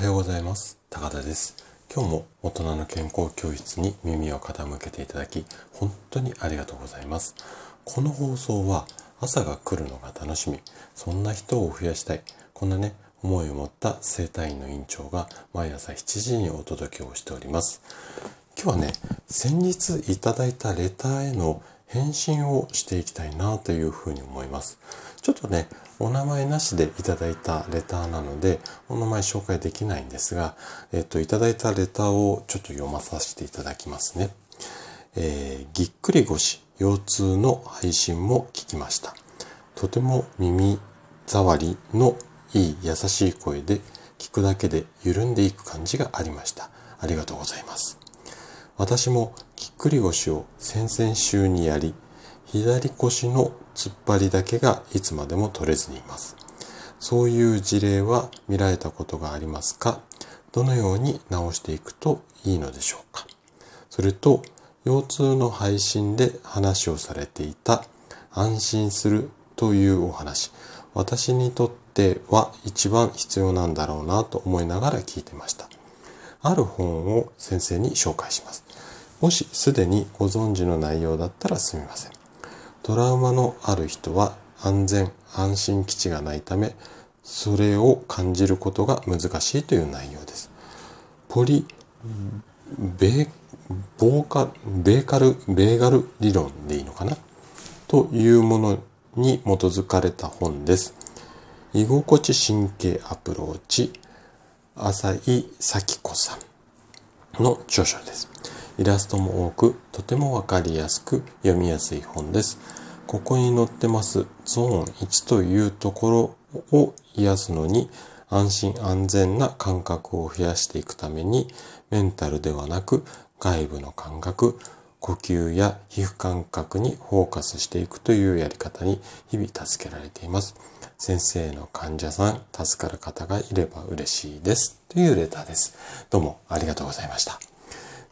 はようございます。高田です。今日も大人の健康教室に耳を傾けていただき本当にありがとうございます。この放送は朝が来るのが楽しみ。そんな人を増やしたい。こんなね思いを持った生体院の院長が毎朝7時にお届けをしております。今日はね先日いただいたレターへの返信をしていきたいなというふうに思いますちょっとねお名前なしでいただいたレターなので、お名前紹介できないんですが、えっと、いただいたレターをちょっと読まさせていただきますね。えー、ぎっくり腰、腰痛の配信も聞きました。とても耳障りのいい優しい声で聞くだけで緩んでいく感じがありました。ありがとうございます。私もぎっくり腰を先々週にやり、左腰の突っ張りだけがいつまでも取れずにいます。そういう事例は見られたことがありますか？どのように直していくといいのでしょうか？それと、腰痛の配信で話をされていた安心するというお話。私にとっては一番必要なんだろうなと思いながら聞いてました。ある本を先生に紹介します。もしすでにご存知の内容だったらすみません。トラウマのある人は安全安心基地がないためそれを感じることが難しいという内容です。ポリベボーカベーカルベーガル理論でいいのかな？というものに基づかれた本です。居心地神経アプローチ浅井咲子さんの著書です。イラストも多く、とてもわかりやすく読みやすい本です。ここに載ってますゾーン1というところを癒すのに安心安全な感覚を増やしていくためにメンタルではなく外部の感覚、呼吸や皮膚感覚にフォーカスしていくというやり方に日々助けられています。先生の患者さん、助かる方がいれば嬉しいです。というレターです。どうもありがとうございました。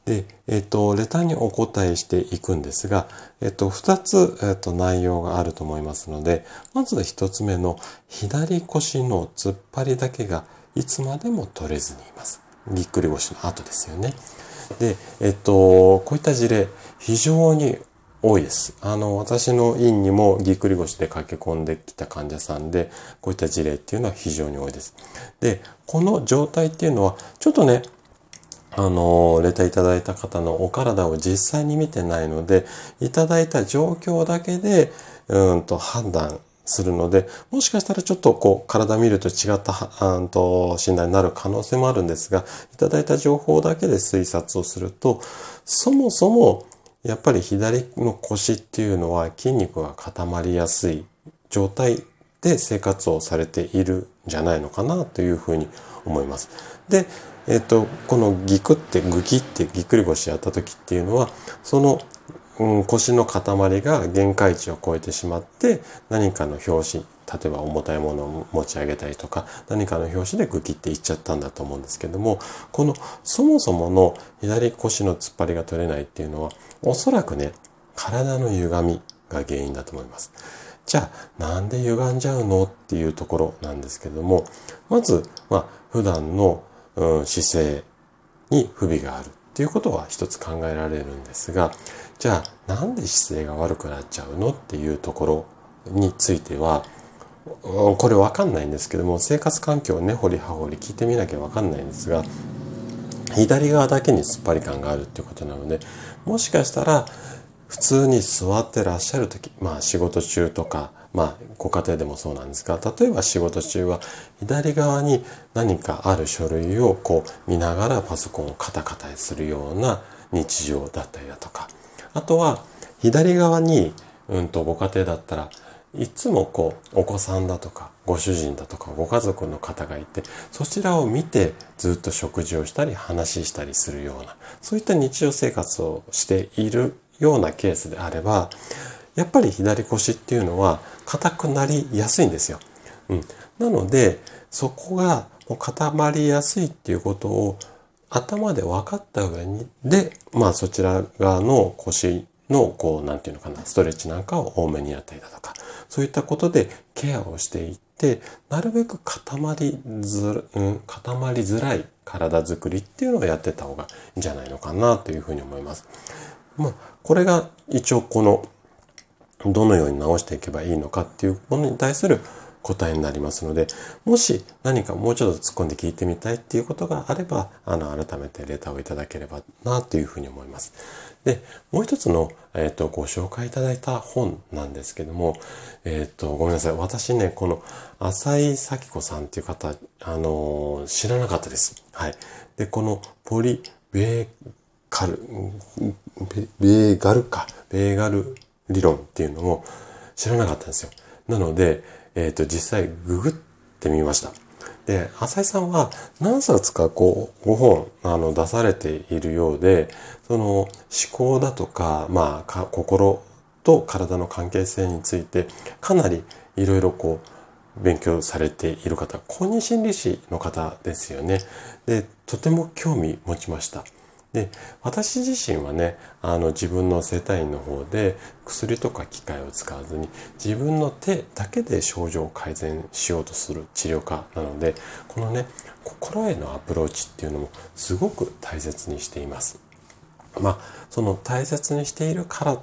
で、えっ、と、レターにお答えしていくんですが、えっ、と、二つ、えっ、と、内容があると思いますので、まず一つ目の左腰の突っ張りだけがいつまでも取れずにいます。ぎっくり腰の後ですよね。で、えっ、と、こういった事例、非常に多いです。あの、私の院にもぎっくり腰で駆け込んできた患者さんで、こういった事例っていうのは非常に多いです。で、この状態っていうのは、ちょっとね、あの、レターいただいた方のお体を実際に見てないので、いただいた状況だけで、うんと判断するので、もしかしたらちょっとこう、体見ると違ったうんと診断になる可能性もあるんですが、いただいた情報だけで推察をすると、そもそも、やっぱり左の腰っていうのは筋肉が固まりやすい状態で生活をされているんじゃないのかなというふうに思います。で、えっ、と、このギクってグキってぎっくり腰やった時っていうのは、その、うん、腰の塊が限界値を超えてしまって、何かの拍子、例えば重たいものを持ち上げたりとか、何かの拍子でグキっていっちゃったんだと思うんですけども、このそもそもの左腰の突っ張りが取れないっていうのは、おそらくね、体の歪みが原因だと思います。じゃあ、なんで歪んじゃうのっていうところなんですけども、まず、まあ、普段のうん、姿勢に不備があるっていうことは一つ考えられるんですが、じゃあなんで姿勢が悪くなっちゃうのっていうところについては、これわかんないんですけども、生活環境を根掘り葉掘り聞いてみなきゃわかんないんですが、左側だけに突っ張り感があるっていうことなので、もしかしたら普通に座ってらっしゃる時、まあ仕事中とか、まあ、ご家庭でもそうなんですが、例えば仕事中は左側に何かある書類をこう見ながらパソコンをカタカタするような日常だったりだとか、あとは左側に、うんとご家庭だったらいつもこうお子さんだとかご主人だとかご家族の方がいてそちらを見てずっと食事をしたり話したりするようなそういった日常生活をしているようなケースであればやっぱり左腰っていうのは硬くなりやすいんですよ。うん。なので、そこが固まりやすいっていうことを頭で分かった上に、で、まあそちら側の腰の、こう、なんていうのかな、ストレッチなんかを多めにやったりだとか、そういったことでケアをしていっで、なるべく固まりず、うん、固まりづらい体づくりっていうのをやってた方がいいんじゃないのかなというふうに思います。まあ、これが一応この、どのように直していけばいいのかっていうものに対する答えになりますので、もし何かもうちょっと突っ込んで聞いてみたいっていうことがあれば、あの、改めてレターをいただければなというふうに思います。で、もう一つの、えっ、ー、と、ご紹介いただいた本なんですけども、えっ、ー、と、ごめんなさい。私ね、この、浅井咲子さんっていう方、あのー、知らなかったです。はい。で、この、ポリ、ベーカル、ベーガルか、ベーガル理論っていうのも知らなかったんですよ。なので、えっ、ー、と、実際ググってみました。で、浅井さんは何冊かこう、5本、あの、出されているようで、その、思考だとか、まあ、か心と体の関係性について、かなりいろいろこう、勉強されている方、公認心理師の方ですよね。で、とても興味持ちました。で、私自身はね、あの自分の生体院の方で薬とか機械を使わずに自分の手だけで症状を改善しようとする治療家なので、このね、心へのアプローチっていうのもすごく大切にしています。まあ、その大切にしているからっ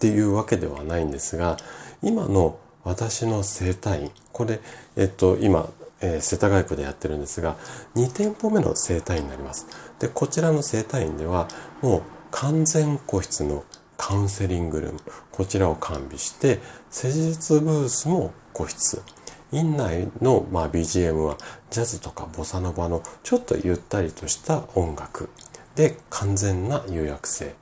ていうわけではないんですが、今の私の生体院、これ、えっと、今、えー、世田谷区でやってるんですが、2店舗目の生態院になります。で、こちらの生態院では、もう完全個室のカウンセリングルーム、こちらを完備して、施術ブースも個室。院内の、まあ、BGM はジャズとかボサノバのちょっとゆったりとした音楽で完全な予約性。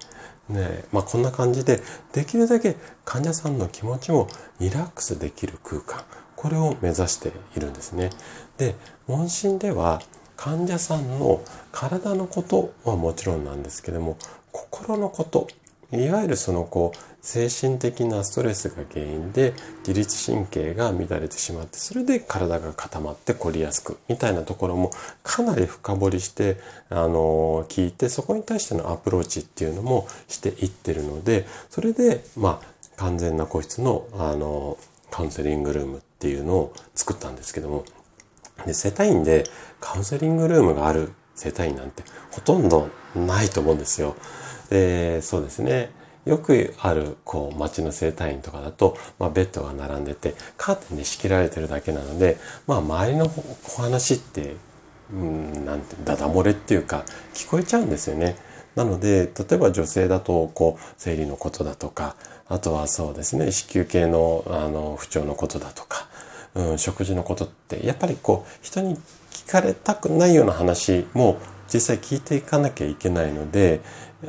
ねまあ、こんな感じでできるだけ患者さんの気持ちもリラックスできる空間これを目指しているんですね。で、問診では患者さんの体のことはもちろんなんですけども、心のこと、いわゆるそのこう、精神的なストレスが原因で自律神経が乱れてしまって、それで体が固まって凝りやすく、みたいなところもかなり深掘りして、あの、聞いて、そこに対してのアプローチっていうのもしていってるので、それで、まあ、完全な個室の、あの、カウンセリングルームっていうのを作ったんですけども、で、世帯員でカウンセリングルームがある世帯員なんてほとんどないと思うんですよ。で、そうですね。よくある、こう、街の生態院とかだと、まあ、ベッドが並んでて、カーテンで仕切られてるだけなので、まあ、周りのお話って、うん、なんて、ダダ漏れっていうか、聞こえちゃうんですよね。なので、例えば女性だと、こう、生理のことだとか、あとはそうですね、子宮系の、あの、不調のことだとか、うん、食事のことって、やっぱりこう、人に聞かれたくないような話も実際聞いていかなきゃいけないので、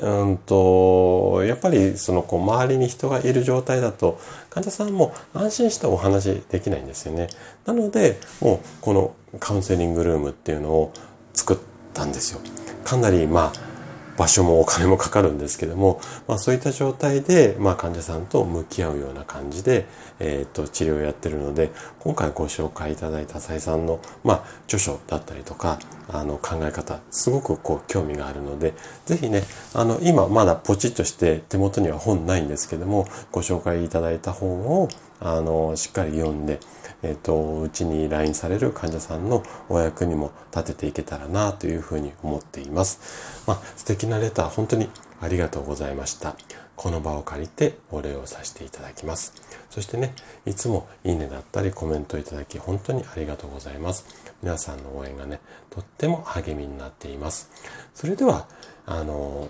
うんと、やっぱりそのこう周りに人がいる状態だと患者さんも安心してお話できないんですよね。なので、もうこのカウンセリングルームっていうのを作ったんですよ。かなりまあ場所もお金もかかるんですけども、まあ、そういった状態で、まあ、患者さんと向き合うような感じで、えっ、と治療をやってるので今回ご紹介いただいた再三の、まあ、著書だったりとかあの考え方すごくこう興味があるので是非ねあの今まだポチッとして手元には本ないんですけどもご紹介いただいた本をあのしっかり読んでえっ、と、うちに LINE される患者さんのお役にも立てていけたらなというふうに思っています。まあ、素敵なレター本当にありがとうございました。この場を借りてお礼をさせていただきます。そしてね、いつもいいねだったりコメントいただき本当にありがとうございます。皆さんの応援がね、とっても励みになっています。それでは、あの、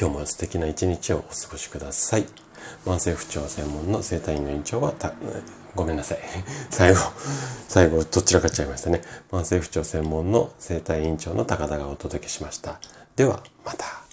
今日も素敵な一日をお過ごしください。慢性不調専門の生体院の院長はごめんなさい。最後、最後、どちらかっちゃいましたね。慢性不調専門の生体院長の高田がお届けしました。では、また。